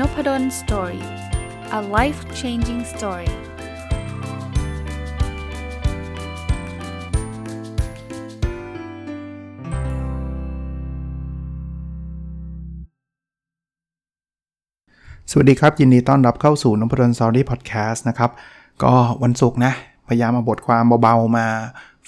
Nopadol Story a life changing story สวัสดีครับ ยินดีต้อนรับเข้าสู่นพดล story พอดแคสต์นะครับ ก็วันศุกร์นะ พยายามมาบทความเบา ๆ มา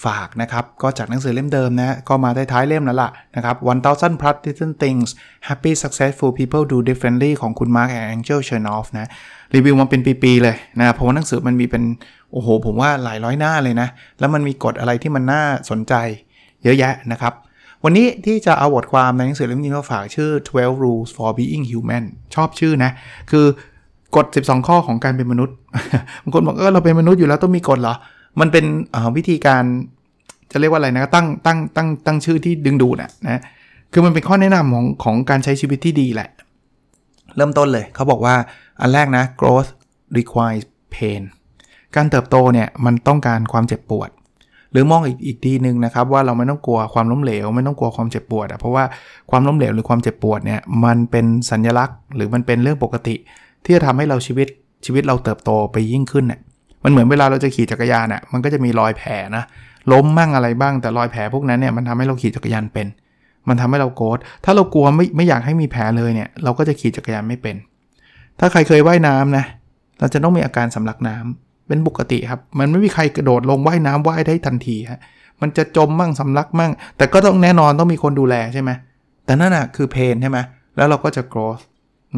ฝากนะครับ ก็จากหนังสือเล่มเดิมนะก็มาได้ท้ายเล่มแล้วล่ะนะครับ1000 practical things happy successful people do differently ของคุณ Mark and Angel Chernoff นะรีวิวมาเป็นปีๆเลยนะเพราะว่าหนังสือมันมีเป็น โอ้โห ผมว่าหลายร้อยหน้าเลยนะ แล้วมันมีกฎอะไรที่มันน่าสนใจเยอะแยะนะครับ วันนี้ที่จะเอาบทความในหนังสือเล่มนี้มาฝากชื่อ 12 rules for being human ชอบชื่อนะ คือกฎ 12 ข้อของการเป็นมนุษย์บางคนบอกเออเราเป็นมนุษย์อยู่แล้วต้องมีกฎเหรอ มันเป็นวิธีการจะเรียกว่าอะไรนะตั้งตั้งตั้งตั้งชื่อที่ดึงดูดนะนะคือมันเป็นข้อแนะนำของของการใช้ชีวิตที่ดีแหละ เริ่มต้นเลยเขาบอกว่าอันแรกนะ growth requires pain การเติบโตเนี่ยมันต้องการความเจ็บปวด หรือมองอีกอีกทีหนึ่งนะครับ ว่าเราไม่ต้องกลัวความล้มเหลว ไม่ต้องกลัวความเจ็บปวดอะเพราะว่าความล้มเหลวหรือความเจ็บปวดเนี่ยมันเป็นสัญลักษณ์ หรือมันเป็นเรื่องปกติ ที่จะทำให้เราชีวิตชีวิตเราเติบโตไปยิ่งขึ้นเนี่ย มันเหมือนเวลาเราจะขี่จักรยานอะ่ะมันก็จะมีรอยแผลนะล้มมั่งอะไรบ้างแต่รอยแผลพวกนั้นเนี่ยมันทำให้เราขี่จักรยานเป็น มันทำให้เราโกรธถ้าเรากลัวไม่ไม่อยากให้มีแผลเลยเนี่ยเราก็จะขี่จักรยานไม่เป็น ถ้าใครเคยว่ายน้ำนะเราจะต้องมีอาการสำลักน้ำเป็นปกติครับ มันไม่มีใครกระโดดลงว่ายน้ำว่ายได้ทันทีฮะมันจะจมมั่งสำลักมั่ง แต่ก็ต้องแน่นอนต้องมีคนดูแลใช่ไหมแต่นั่นอะคือเพนใช่ไหมแล้วเราก็จะ growth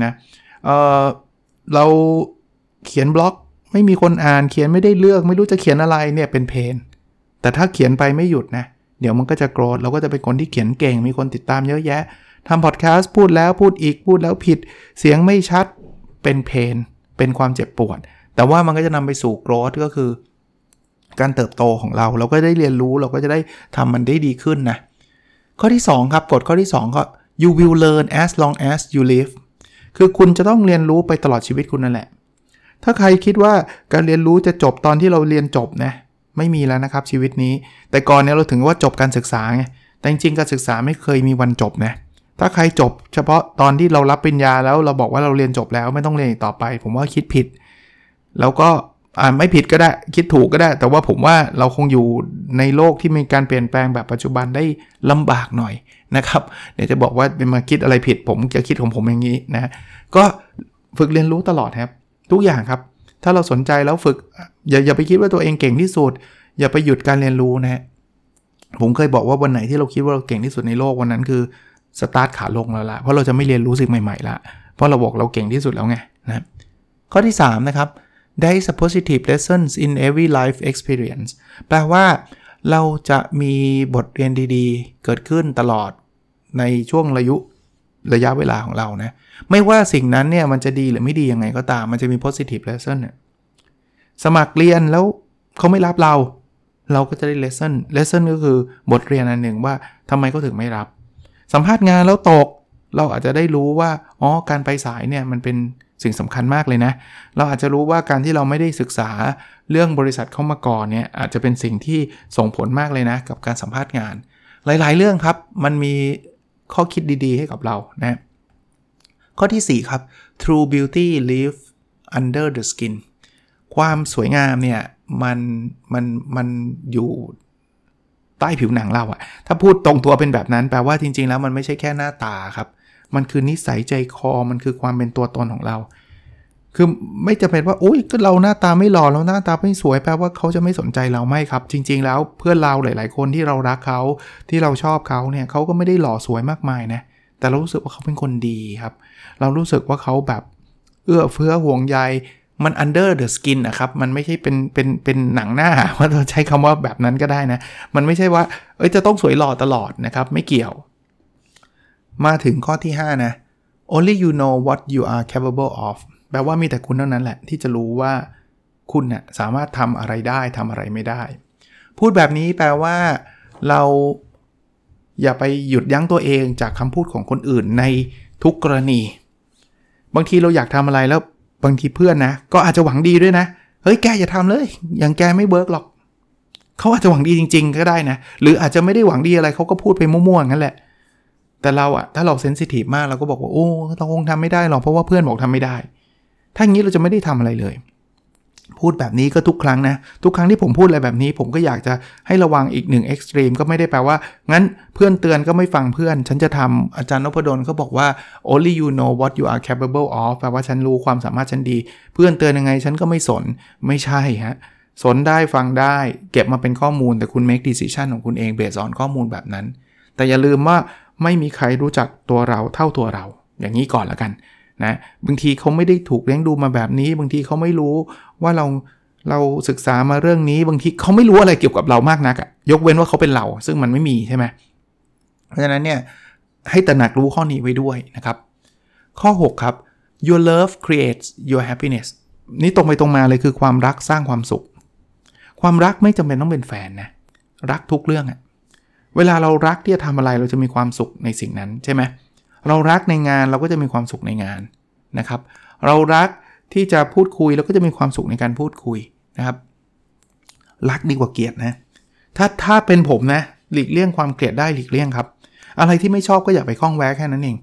นะเออเราเขียนบล็อก ไม่มีคนอ่านเขียนไม่ได้เลือก ไม่รู้จะเขียนอะไรเนี่ยเป็นเพนแต่ถ้าเขียนไปไม่หยุดนะ เดี๋ยวมันก็จะโกรธเราก็จะเป็นคนที่เขียนเก่ง มีคนติดตามเยอะแยะทำพอดแคสต์พูดแล้วพูดอีกพูดแล้วผิด เสียงไม่ชัดเป็นเพนเป็นความเจ็บปวด แต่ว่ามันก็จะนำไปสู่โกรธก็คือ การเติบโตของเราเราก็ได้เรียนรู้เราก็จะได้ทำมันได้ดีขึ้นนะข้อที่ 2 ครับกฎข้อที่2ก็ you will learn as long as you live คือคุณจะต้องเรียนรู้ไปตลอดชีวิตคุณนั่นแหละ ถ้าใครคิดว่าการเรียนรู้จะจบตอนที่เราเรียนจบนะไม่มีแล้วนะครับชีวิตนี้ แต่ก่อนเนี่ยเราถึงว่าจบการศึกษาไงแต่จริงๆการศึกษาไม่เคยมีวันจบนะถ้าใครจบ เฉพาะตอนที่เรารับปริญญาแล้วเราบอกว่าเราเรียนจบแล้วไม่ต้องเรียนต่อไป ผมว่าคิดผิด แล้วก็อ่าไม่ผิดก็ได้คิดถูกก็ได้ แต่ว่าผมว่าเราคงอยู่ในโลกที่มีการเปลี่ยนแปลงแบบปัจจุบันได้ลำบากหน่อยนะครับเดี๋ยวจะบอกว่าเป็นมาคิดอะไรผิดผมจะคิดของผมอย่างนี้นะก็ฝึกเรียนรู้ตลอดครับ ทุกอย่างครับ ถ้าเราสนใจแล้วฝึก อย่าอย่าไปคิดว่าตัวเองเก่งที่สุด อย่าไปหยุดการเรียนรู้นะผมเคยบอกว่าวันไหนที่เราคิดว่าเราเก่งที่สุดในโลกวันนั้นคือสตาร์ทขาลงแล้วละเพราะเราจะไม่เรียนรู้สิ่งใหม่ๆละเพราะเราบอกเราเก่งที่สุดแล้วไงนะข้อที่ 3 นะครับ there is a positive lessons in every life experience แปลว่าเราจะมีบทเรียนดีๆ เกิดขึ้นตลอดในช่วงระยุ ระยะเวลาของเรานะไม่ว่าสิ่งนั้นเนี่ยมันจะดีหรือไม่ดียังไงก็ตามมันจะมี positive lesson เนี่ยสมัครเรียนแล้วเขาไม่รับเรา เราก็จะได้ lesson lesson ก็คือบทเรียนอันหนึ่งว่าทำไมเขาถึงไม่รับ สัมภาษณ์งานแล้วตก เราอาจจะได้รู้ว่าอ๋อการไปสายเนี่ยมันเป็นสิ่งสำคัญมากเลยนะ เราอาจจะรู้ว่าการที่เราไม่ได้ศึกษาเรื่องบริษัทเข้ามาก่อนเนี่ยอาจจะเป็นสิ่งที่ส่งผลมากเลยนะ กับการสัมภาษณ์งาน หลาย ๆ เรื่องครับ มันมี ข้อคิดดีๆ ให้กับเรานะข้อที่ 4 ครับ true beauty live under the skin ความสวยงามเนี่ย มัน มัน มันอยู่ใต้ผิวหนังเราอะถ้าพูดตรงตัวเป็นแบบนั้น แปลว่าจริง ๆ แล้วมันไม่ใช่แค่หน้าตาครับ มันคือนิสัยใจคอ มันคือความเป็นตัวตนของเรา คือไม่จะเป็นว่าโอ้ยก็เราหน้าตาไม่หล่อแล้วหน้าตาไม่สวยแปลว่าเขาจะไม่สนใจเราไม่ครับ จริง ๆ แล้วเพื่อนเราหลาย ๆ คนที่เรารักเขาที่เราชอบเขาเนี่ยเขาก็ไม่ได้หล่อสวยมากมายนะแต่เรารู้สึกว่าเขาเป็นคนดีครับ เรารู้สึกว่าเขาแบบเอื้อเฟื้อห่วงใยมัน under the skin นะครับ มันไม่ใช่เป็น เป็น เป็นหนังหน้าว่าเราใช้คำว่าแบบนั้นก็ได้นะ มันไม่ใช่ว่า เอ้ย จะต้องสวยหล่อตลอดนะครับ ไม่เกี่ยว มาถึงข้อที่ 5 นะ only you know what you are capable of แปลว่ามีแต่คุณเท่านั้นแหละที่จะรู้ว่าคุณนะ่ยสามารถทำอะไรได้ทำอะไรไม่ได้ พูดแบบนี้แปลว่าเราอย่าไปหยุดยั้งตัวเองจากคำพูดของคนอื่นในทุกกรณี บางทีเราอยากทำอะไรแล้วบางทีเพื่อนนะ ก็อาจจะหวังดีด้วยนะ เฮ้ยแกอย่าทำเลย อย่างแกไม่เบิร์กหรอก เขาอาจจะหวังดีจริง ๆ ก็ได้นะ หรืออาจจะไม่ได้หวังดีอะไรเขาก็พูดไปมั่วๆงั้นแหละ แต่เราอะถ้าเราเซนซิทีฟมากเราก็บอกว่าโอ้เราคงทำไม่ได้หรอกเพราะว่าเพื่อนบอกทำไม่ได้ ถ้างี้เราจะไม่ได้ทำอะไรเลย พูดแบบนี้ก็ทุกครั้งนะ ทุกครั้งที่ผมพูดอะไรแบบนี้ ผมก็อยากจะให้ระวังอีกหนึ่งเอ็กซ์ตรีมก็ไม่ได้แปลว่า งั้นเพื่อนเตือนก็ไม่ฟังเพื่อน ฉันจะทำอาจารย์นพดลเขาบอกว่า only you know what you are capable of แปลว่าฉันรู้ความสามารถฉันดี เพื่อนเตือนยังไงฉันก็ไม่สนไม่ใช่ฮะสนได้ฟังได้เก็บมาเป็นข้อมูลแต่คุณ make decision ของคุณเองเบสออนข้อมูลแบบนั้น แต่อย่าลืมว่าไม่มีใครรู้จักตัวเราเท่าตัวเรา อย่างนี้ก่อนล้วกัน นะบางทีเขาไม่ได้ถูกเลี้ยงดูมาแบบนี้ บางทีเขาไม่รู้ว่าเราเราศึกษามาเรื่องนี้ บางทีเขาไม่รู้อะไรเกี่ยวกับเรามากนักยกเว้นว่าเขาเป็นเรา ซึ่งมันไม่มีใช่ไหมเพราะฉะนั้นเนี่ยให้ตระหนักรู้ข้อนี้ไว้ด้วยนะครับ ข้อ 6 ครับ your love creates your happiness นี่ตรงไปตรงมาเลยคือความรักสร้างความสุข ความรักไม่จำเป็นต้องเป็นแฟนนะรักทุกเรื่องอะเวลาเรารักที่จะทำอะไรเราจะมีความสุขในสิ่งนั้นใช่ไหมเเรารักในงานเราก็จะมีความสุขในงานนะครับ เรารักที่จะพูดคุยเราก็จะมีความสุขในการพูดคุยนะครับ รักดีกว่าเกลียดนะ ถ้าถ้าเป็นผมนะหลีกเลี่ยงความเกลียดได้หลีกเลี่ยงครับ อะไรที่ไม่ชอบก็อย่าไปคล้องแวะแค่นั้นเอง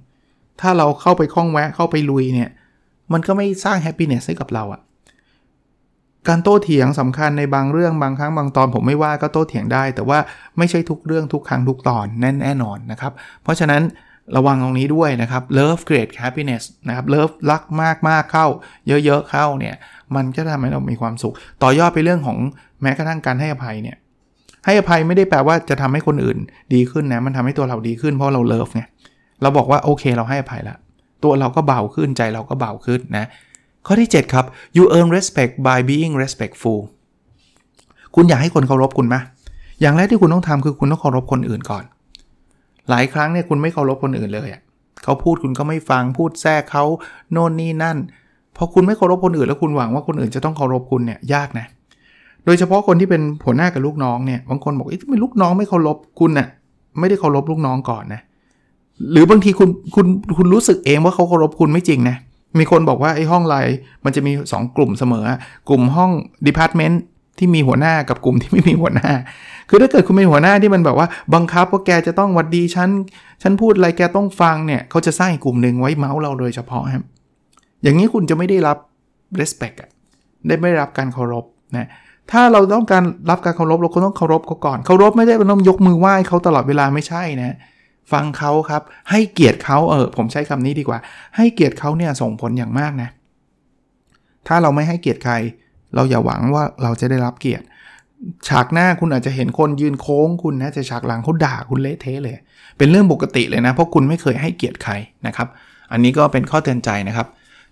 ถ้าเราเข้าไปคล้องแวะเข้าไปลุยเนี่ยมันก็ไม่สร้างแฮปปี้เนสให้กับเราอะการโต้เถียงสำคัญในบางเรื่องบางครั้งบางตอนผมไม่ว่าก็โต้เถียงได้ แต่ว่าไม่ใช่ทุกเรื่องทุกครั้งทุกตอนแน่แน่นอนนะครับ เพราะฉะนั้น ระวังตรงนี้ด้วยนะครับ love create happiness นะครับ love รักมากมากเข้า เยอะๆเข้าเนี่ย มันก็ทำให้เรามีความสุข ต่อยอดไปเรื่องของแม้กระทั่งการให้อภัยเนี่ย ให้อภัยไม่ได้แปลว่าจะทำให้คนอื่นดีขึ้นนะ มันทำให้ตัวเราดีขึ้นเพราะเราเลิฟไง เราบอกว่าโอเคเราให้อภัยละ ตัวเราก็เบาขึ้นใจเราก็เบาขึ้นนะ ข้อที่ 7 ครับ you earn respect by being respectful คุณอยากให้คนเคารพคุณไหมอย่างแรกที่คุณต้องทำคือคุณต้องเคารพคนอื่นก่อน หลายครั้งเนี่ยคุณไม่เคารพคนอื่นเลยอะเขาพูดคุณก็ไม่ฟังพูดแทรกเขาโน่นนี่นั่นพอคุณไม่เคารพคนอื่นแล้วคุณหวังว่าคนอื่นจะต้องเคารพคุณเนี่ยยากนะ โดยเฉพาะคนที่เป็นหัวหน้ากับลูกน้องเนี่ยบางคนบอกเอ้ยทำไมลูกน้องไม่เคารพคุณน่ะไม่ได้เคารพลูกน้องก่อนนะหรือบางทีคุณคุณคุณรู้สึกเองว่าเขาเคารพคุณไม่จริงนะมีคนบอกว่าไอ้ห้องไลน์มันจะมี 2 กลุ่มเสมอ กลุ่มห้อง department ที่มีหัวหน้ากับกลุ่มที่ไม่มีหัวหน้า คือถ้าเกิดคุณเป็นหัวหน้าที่มันแบบว่าบังคับว่าแกจะต้องหวัดดีฉัน ฉันพูดอะไรแกต้องฟังเนี่ยเขาจะสร้างกลุ่มหนึ่งไว้เม้าท์เราโดยเฉพาะครับอย่างนี้คุณจะไม่ได้รับ respect อะได้ไม่รับการเคารพนะถ้าเราต้องการรับการเคารพเราก็ต้องเคารพเขาก่อนเคารพไม่ได้เป็นต้องยกมือไหว้เขาตลอดเวลาไม่ใช่นะฟังเขาครับ ให้เกียรติเขาเออผมใช้คำนี้ดีกว่า ให้เกียรติเขาเนี่ยส่งผลอย่างมากนะถ้าเราไม่ให้เกียรติใคร เราอย่าหวังว่าเราจะได้รับเกียรติ ฉากหน้าคุณอาจจะเห็นคนยืนโค้งคุณนะแต่ฉากหลังเขาด่าคุณเละเทะเลย เป็นเรื่องปกติเลยนะ เพราะคุณไม่เคยให้เกียรติใครนะครับ อันนี้ก็เป็นข้อเตือนใจนะครับ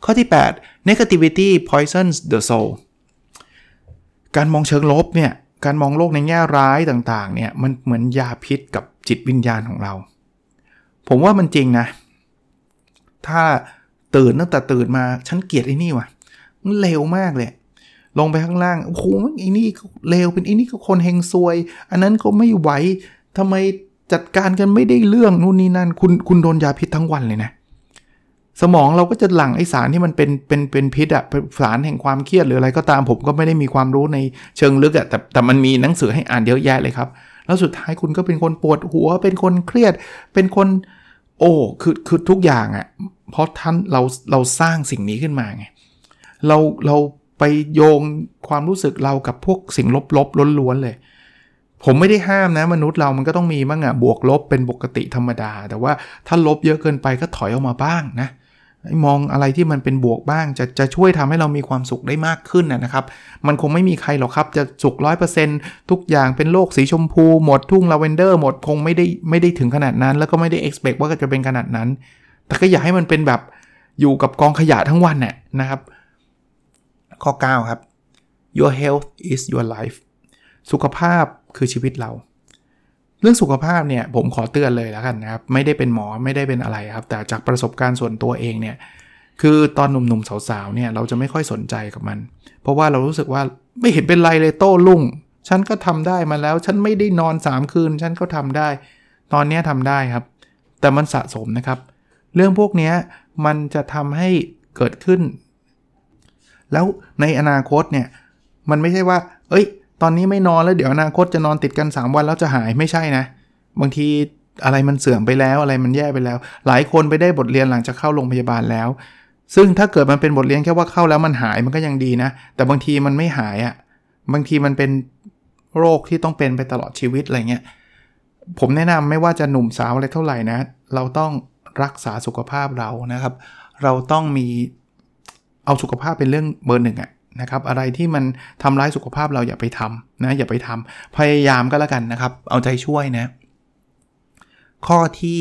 ข้อที่ 8 negativity poisons the soul การมองเชิงลบเนี่ยการมองโลกในแง่ร้ายต่างๆเนี่ยมันเหมือนยาพิษกับจิตวิญญาณของเรา ผมว่ามันจริงนะ ถ้าตื่นตั้งแต่ตื่นมาฉันเกลียดไอ้นี่ว่ะมันเลวมากเลย ลงไปข้างล่างโอ้โหไอ้นี่เลวเป็นไอ้นี่ก็คนเฮงซวย อันนั้นก็ไม่ไหวทำไมจัดการกันไม่ได้เรื่องนู่นนี่นั่น คุณคุณโดนยาพิษทั้งวันเลยนะ สมองเราก็จะหลั่งไอสารที่มันเป็นเป็นเป็นพิษอะสารแห่งความเครียดหรืออะไรก็ตามผมก็ไม่ได้มีความรู้ในเชิงลึกอะแต่แต่มันมีหนังสือให้อ่านเยอะแยะเลยครับ แล้วสุดท้ายคุณก็เป็นคนปวดหัว เป็นคนเครียด เป็นคน โอ้คือคือทุกอย่างอะเพราะท่านเราเราสร้างสิ่งนี้ขึ้นมาไงเราเรา ไปโยงความรู้สึกเรากับพวกสิ่งลบๆล้วนๆเลย ผมไม่ได้ห้ามนะมนุษย์เรามันก็ต้องมีบ้างอะบวกลบเป็นปกติธรรมดา แต่ว่าถ้าลบเยอะเกินไปก็ถอยออกมาบ้างนะมองอะไรที่มันเป็นบวกบ้าง จะจะช่วยทำให้เรามีความสุขได้มากขึ้นนะครับ มันคงไม่มีใครหรอกครับ จะสุขร้อยเปอร์เซ็นทุกอย่างเป็นโลกสีชมพูหมดทุ่งลาเวนเดอร์หมดคงไม่ได้ไม่ได้ถึงขนาดนั้น แล้วก็ไม่ได้ expect ว่าจะเป็นขนาดนั้น แต่ก็อยากให้มันเป็นแบบอยู่กับกองขยะทั้งวันน่ยนะครับ ข้อ 9 ครับ your health is your life สุขภาพคือชีวิตเรา เรื่องสุขภาพเนี่ยผมขอเตือนเลยแล้วกันนะครับ ไม่ได้เป็นหมอไม่ได้เป็นอะไรครับ แต่จากประสบการณ์ส่วนตัวเองเนี่ยคือตอนหนุ่มๆสาวๆเนี่ยเราจะไม่ค่อยสนใจกับมัน เพราะว่าเรารู้สึกว่าไม่เห็นเป็นไรเลยโต้รุ่ง ฉันก็ทำได้มาแล้ว ฉันไม่ได้นอน 3 คืน ฉันก็ทำได้ ตอนนี้ทำได้ครับ แต่มันสะสมนะครับ เรื่องพวกนี้มันจะทำให้เกิดขึ้น แล้วในอนาคตเนี่ยมันไม่ใช่ว่า เอ้ย ตอนนี้ไม่นอนแล้วเดี๋ยวอนาคตจะนอนติดกัน 3 วันแล้วจะหายไม่ใช่นะ บางทีอะไรมันเสื่อมไปแล้วอะไรมันแย่ไปแล้ว หลายคนไปได้บทเรียนหลังจากเข้าโรงพยาบาลแล้ว ซึ่งถ้าเกิดมันเป็นบทเรียนแค่ว่าเข้าแล้วมันหายมันก็ยังดีนะ แต่บางทีมันไม่หายอะ่ะบางทีมันเป็นโรคที่ต้องเป็นไปตลอดชีวิตอะไรเงี้ยผมแนะนำไม่ว่าจะหนุ่มสาวอะไรเท่าไหร่นะ เราต้องรักษาสุขภาพเรานะครับ เราต้องมี เอาสุขภาพเป็นเรื่องเบอร์หนึ่งอะนะครับอะไรที่มันทำร้ายสุขภาพเราอย่าไปทำนะอย่าไปทำพยายามก็แล้วกันนะครับ เอาใจช่วยนะ ข้อที่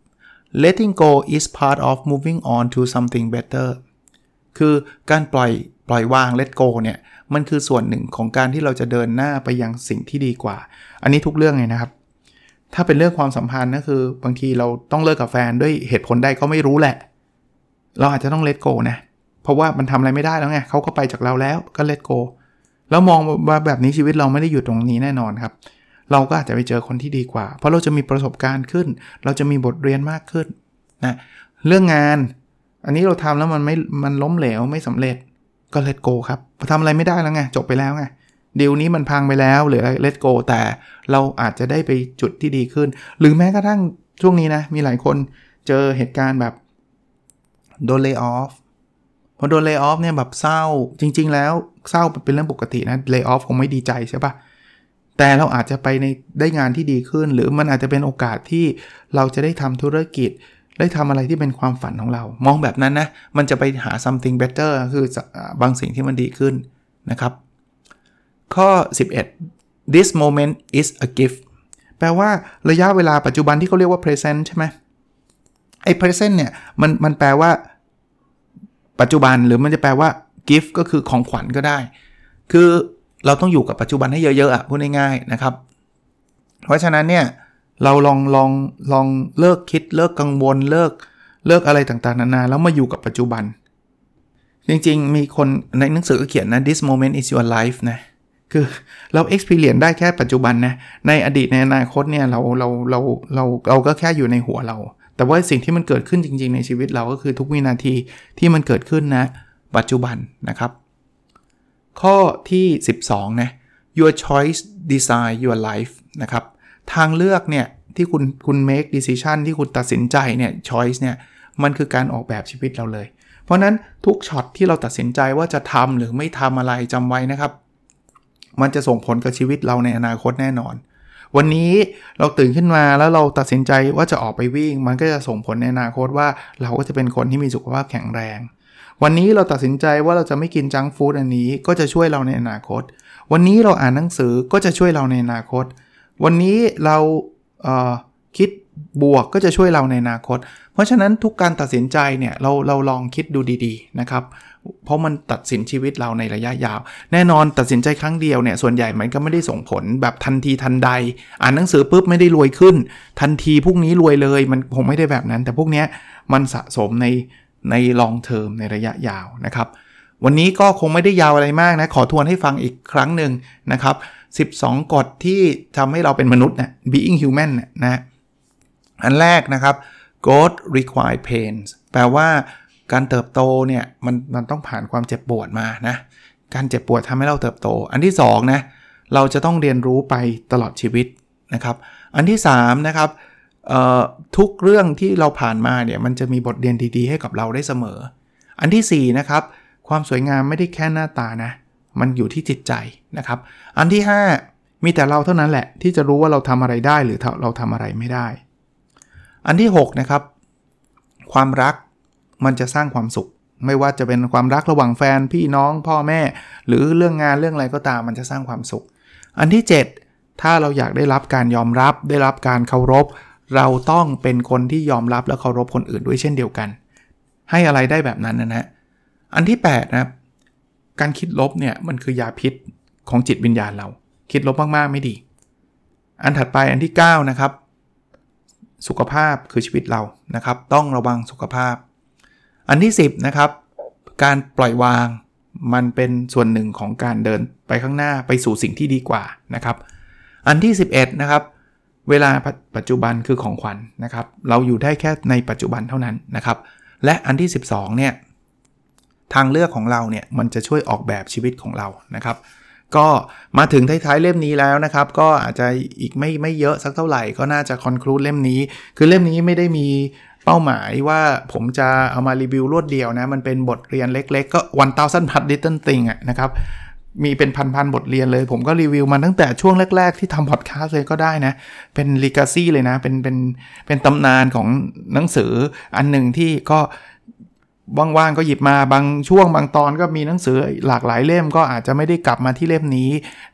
10 letting go is part of moving on to something better คือการปล่อยปล่อยวาง let go เนี่ยมันคือส่วนหนึ่งของการที่เราจะเดินหน้าไปยังสิ่งที่ดีกว่า อันนี้ทุกเรื่องเลยนะครับ ถ้าเป็นเรื่องความสัมพันธ์ก็คือบางทีเราต้องเลิกกับแฟนด้วยเหตุผลใดก็ไม่รู้แหละ เราอาจจะต้อง let go นะ เพราะว่ามันทำอะไรไม่ได้แล้วไงเขาก็ไปจากเราแล้วก็ let go แล้วมองว่าแบบนี้ชีวิตเราไม่ได้อยู่ตรงนี้แน่นอนครับ เราก็อาจจะไปเจอคนที่ดีกว่า เพราะเราจะมีประสบการณ์ขึ้น เราจะมีบทเรียนมากขึ้นนะเรื่องงาน อันนี้เราทำแล้วมันไม่มันล้มเหลวไม่สำเร็จก็ let go ครับทำอะไรไม่ได้แล้วไงจบไปแล้วไงดีลนี้มันพังไปแล้วหรืออะไร let go แต่เราอาจจะได้ไปจุดที่ดีขึ้น หรือแม้กระทั่งช่วงนี้นะ มีหลายคนเจอเหตุการณ์แบบโดน lay off พอโดน lay off เนี่ยแบบเศร้าจริง ๆ แล้วเศร้าเป็นเรื่องปกตินะ lay off คงไม่ดีใจใช่ปะแต่เราอาจจะไปในได้งานที่ดีขึ้น หรือมันอาจจะเป็นโอกาสที่เราจะได้ทำธุรกิจ ได้ทำอะไรที่เป็นความฝันของเรา มองแบบนั้นนะ มันจะไปหา something better คือบางสิ่งที่มันดีขึ้นนะครับ ข้อ 11 this moment is a gift แปลว่าระยะเวลาปัจจุบันที่เขาเรียกว่า present ใช่ไหมไอ้ present เนี่ยมันมันแปลว่า ปัจจุบันหรือมันจะแปลว่า gift ก็คือของขวัญก็ได้ คือเราต้องอยู่กับปัจจุบันให้เยอะๆอะพูดง่ายๆนะครับ เพราะฉะนั้นเนี่ยเราลองลองลองเลิกคิดเลิกกังวลเลิกเลิกอะไรต่างๆนานาแล้วมาอยู่กับปัจจุบัน จริงๆ มีคนในหนังสือเขียนนะ this moment is your life นะคือเรา experience ได้แค่ปัจจุบันนะในอดีตในอนาคตเนี่ยเราเราเราเราเราก็แค่อยู่ในหัวเรา แต่ว่าสิ่งที่มันเกิดขึ้นจริง ๆ ในชีวิตเราก็คือทุกวินาทีที่มันเกิดขึ้นนะ ปัจจุบันนะครับ ข้อที่ 12 นะ your choice design your life นะครับ ทางเลือกเนี่ยที่คุณคุณ make decision ที่คุณตัดสินใจเนี่ย choice เนี่ย มันคือการออกแบบชีวิตเราเลย เพราะนั้นทุกช็อตที่เราตัดสินใจว่าจะทำหรือไม่ทำอะไรจำไว้นะครับ มันจะส่งผลกับชีวิตเราในอนาคตแน่นอน วันนี้เราตื่นขึ้นมาแล้วเราตัดสินใจว่าจะออกไปวิ่ง มันก็จะส่งผลในอนาคตว่าเราก็จะเป็นคนที่มีสุขภาพแข็งแรง วันนี้เราตัดสินใจว่าเราจะไม่กินจังฟู้ดอันนี้ก็จะช่วยเราในอนาคต วันนี้เราอ่านหนังสือก็จะช่วยเราในอนาคต วันนี้เราเคิดบวกก็จะช่วยเราในอนาคต เพราะฉะนั้นทุกการตัดสินใจเนี่ยเราเราลองคิดดูดีๆนะครับ เพราะมันตัดสินชีวิตเราในระยะยาว แน่นอนตัดสินใจครั้งเดียวเนี่ยส่วนใหญ่มันก็ไม่ได้ส่งผลแบบทันทีทันใด อ่านหนังสือปุ๊บไม่ได้รวยขึ้น ทันทีพรุ่งนี้รวยเลยมันคงไม่ได้แบบนั้น แต่พวกนี้มันสะสมในในลองเทอมในระยะยาวนะครับ วันนี้ก็คงไม่ได้ยาวอะไรมากนะ ขอทวนให้ฟังอีกครั้งหนึ่งนะครับ 12 กฎที่ทำให้เราเป็นมนุษย์นะ being human นะ อันแรกนะครับ growth require pains แปลว่า การเติบโตเนี่ยมันมันต้องผ่านความเจ็บปวดมานะ การเจ็บปวดทำให้เราเติบโต อันที่2นะเราจะต้องเรียนรู้ไปตลอดชีวิตนะครับ อันที่3นะครับทุกเรื่องที่เราผ่านมาเนี่ยมันจะมีบทเรียนดีๆ ให้กับเราได้เสมอ อันที่4นะครับความสวยงามไม่ได้แค่หน้าตานะ มันอยู่ที่จิตใจนะครับ อันที่ 5 มีแต่เราเท่านั้นแหละที่จะรู้ว่าเราทำอะไรได้หรือเราทำอะไรไม่ได้ อันที่6นะครับความรัก มันจะสร้างความสุข ไม่ว่าจะเป็นความรักระหว่างแฟนพี่น้องพ่อแม่ หรือเรื่องงานเรื่องอะไรก็ตามมันจะสร้างความสุข อันที่ 7 ถ้าเราอยากได้รับการยอมรับ ได้รับการเคารพ เราต้องเป็นคนที่ยอมรับและเคารพคนอื่นด้วยเช่นเดียวกัน ให้อะไรได้แบบนั้นนะฮะอันที่8นะการคิดลบเนี่ยมันคือยาพิษของจิตวิญญาณเรา คิดลบมากๆไม่ดี อันถัดไปอันที่ 9 นะครับ สุขภาพคือชีวิตเรานะครับ ต้องระวังสุขภาพ อันที่ 10 นะครับ การปล่อยวางมันเป็นส่วนหนึ่งของการเดินไปข้างหน้าไปสู่สิ่งที่ดีกว่านะครับ อันที่ 11 นะครับ เวลาปัจจุบันคือของขวัญนนะครับ เราอยู่ได้แค่ในปัจจุบันเท่านั้นนะครับ และอันที่ 12 เนี่ยทางเลือกของเราเนี่ยมันจะช่วยออกแบบชีวิตของเรานะครับ ก็มาถึงท้ายๆเล่มนี้แล้วนะครับ ก็อาจจะอีกไม่ไม่เยอะสักเท่าไหร่ก็น่าจะคอนคลูดเล่มนี้ คือเล่มนี้ไม่ได้มี เป้าหมายว่าผมจะเอามารีวิวรวดเดียวนะ มันเป็นบทเรียนเล็กๆ ก็วันเตาสั้นพัด little thing อะนะครับ มีเป็นพันๆบทเรียนเลย ผมก็รีวิวมาตั้งแต่ช่วงแรก ๆ ที่ทำพอดแคสต์เลยก็ได้นะ เป็นลีกาซี่เลยนะ เป็นเป็นเป็นตำนานของหนังสืออันหนึ่งที่ก็ ว่างๆก็หยิบมาบางช่วงบางตอนก็มีหนังสือหลากหลายเล่มก็อาจจะไม่ได้กลับมาที่เล่มนี้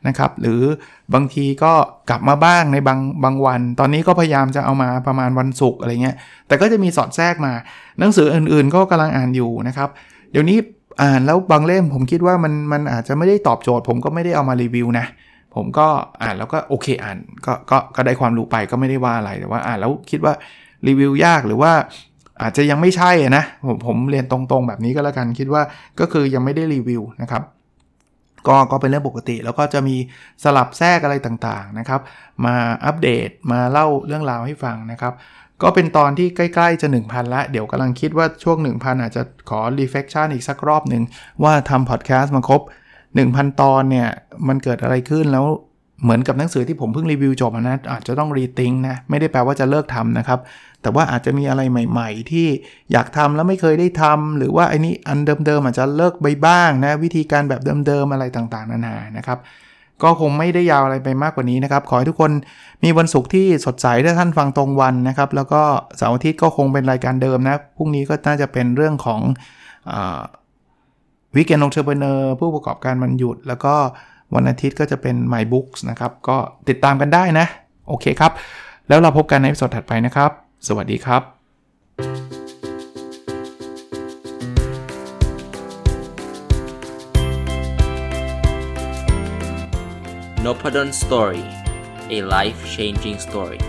นะครับ หรือบางทีก็กลับมาบ้างในบางบางวัน ตอนนี้ก็พยายามจะเอามาประมาณวันศุกร์อะไรเงี้ยแต่ก็จะมีสอดแทรกมา หนังสืออื่นๆ ก็กำลังอ่านอยู่นะครับ เดี๋ยวนี้อ่านแล้วบางเล่มผมคิดว่ามันมันอาจจะไม่ได้ตอบโจทย์ ผมก็ไม่ได้เอามารีวิวนะผมก็อ่านแล้วก็โอเคอ่านก็ก็ก็ได้ความรู้ไปก็ไม่ได้ว่าอะไรแต่ว่าอ่านแล้วคิดว่ารีวิวยากหรือว่า อาจจะยังไม่ใช่นะผมผมเรียนตรงๆ แบบนี้ก็แล้วกันคิดว่าก็คือยังไม่ได้รีวิวนะครับก็ก็เป็นเรื่องปกติ แล้วก็จะมีสลับแทรกอะไรต่างๆนะครับ มาอัปเดตมาเล่าเรื่องราวให้ฟังนะครับ ก็เป็นตอนที่ใกล้ๆจะ 1,000 ละ เดี๋ยวกำลังคิดว่าช่วง 1,000 อาจจะขอ reflection อีกสักรอบหนึ่งว่าทำพอดแคสต์มาครบ 1,000 ตอนเนี่ย มันเกิดอะไรขึ้นแล้ว เหมือนกับหนังสือที่ผมเพิ่งรีวิวจบนะอาจจะต้องรีทิงนะ ไม่ได้แปลว่าจะเลิกทำนะครับ แต่ว่าอาจจะมีอะไรใหม่ๆ ที่อยากทำแล้วไม่เคยได้ทำหรือว่าไอ้นี้อันเดิมๆอาจจะเลิกไปบ้างนะ วิธีการแบบเดิมๆอะไรต่างๆ นานานะครับ ก็คงไม่ได้ยาวอะไรไปมากกว่านี้นะครับ ขอให้ทุกคนมีวันศุกร์ที่สดใสถ้าท่านฟังตรงวันนะครับ แล้วก็เสาร์อาทิตย์ก็คงเป็นรายการเดิมนะพรุ่งนี้ก็น่าจะเป็นเรื่องของวิกเกนองเทอร์เบเนอร์ผู้ประกอบการมันหยุดแล้วก็ วันอาทิตย์ก็จะเป็น My Books นะครับ ก็ติดตามกันได้นะ โอเคครับ แล้วเราพบกันในสดถัดไปนะครับ สวัสดีครับ n o p a d o n Story a life changing story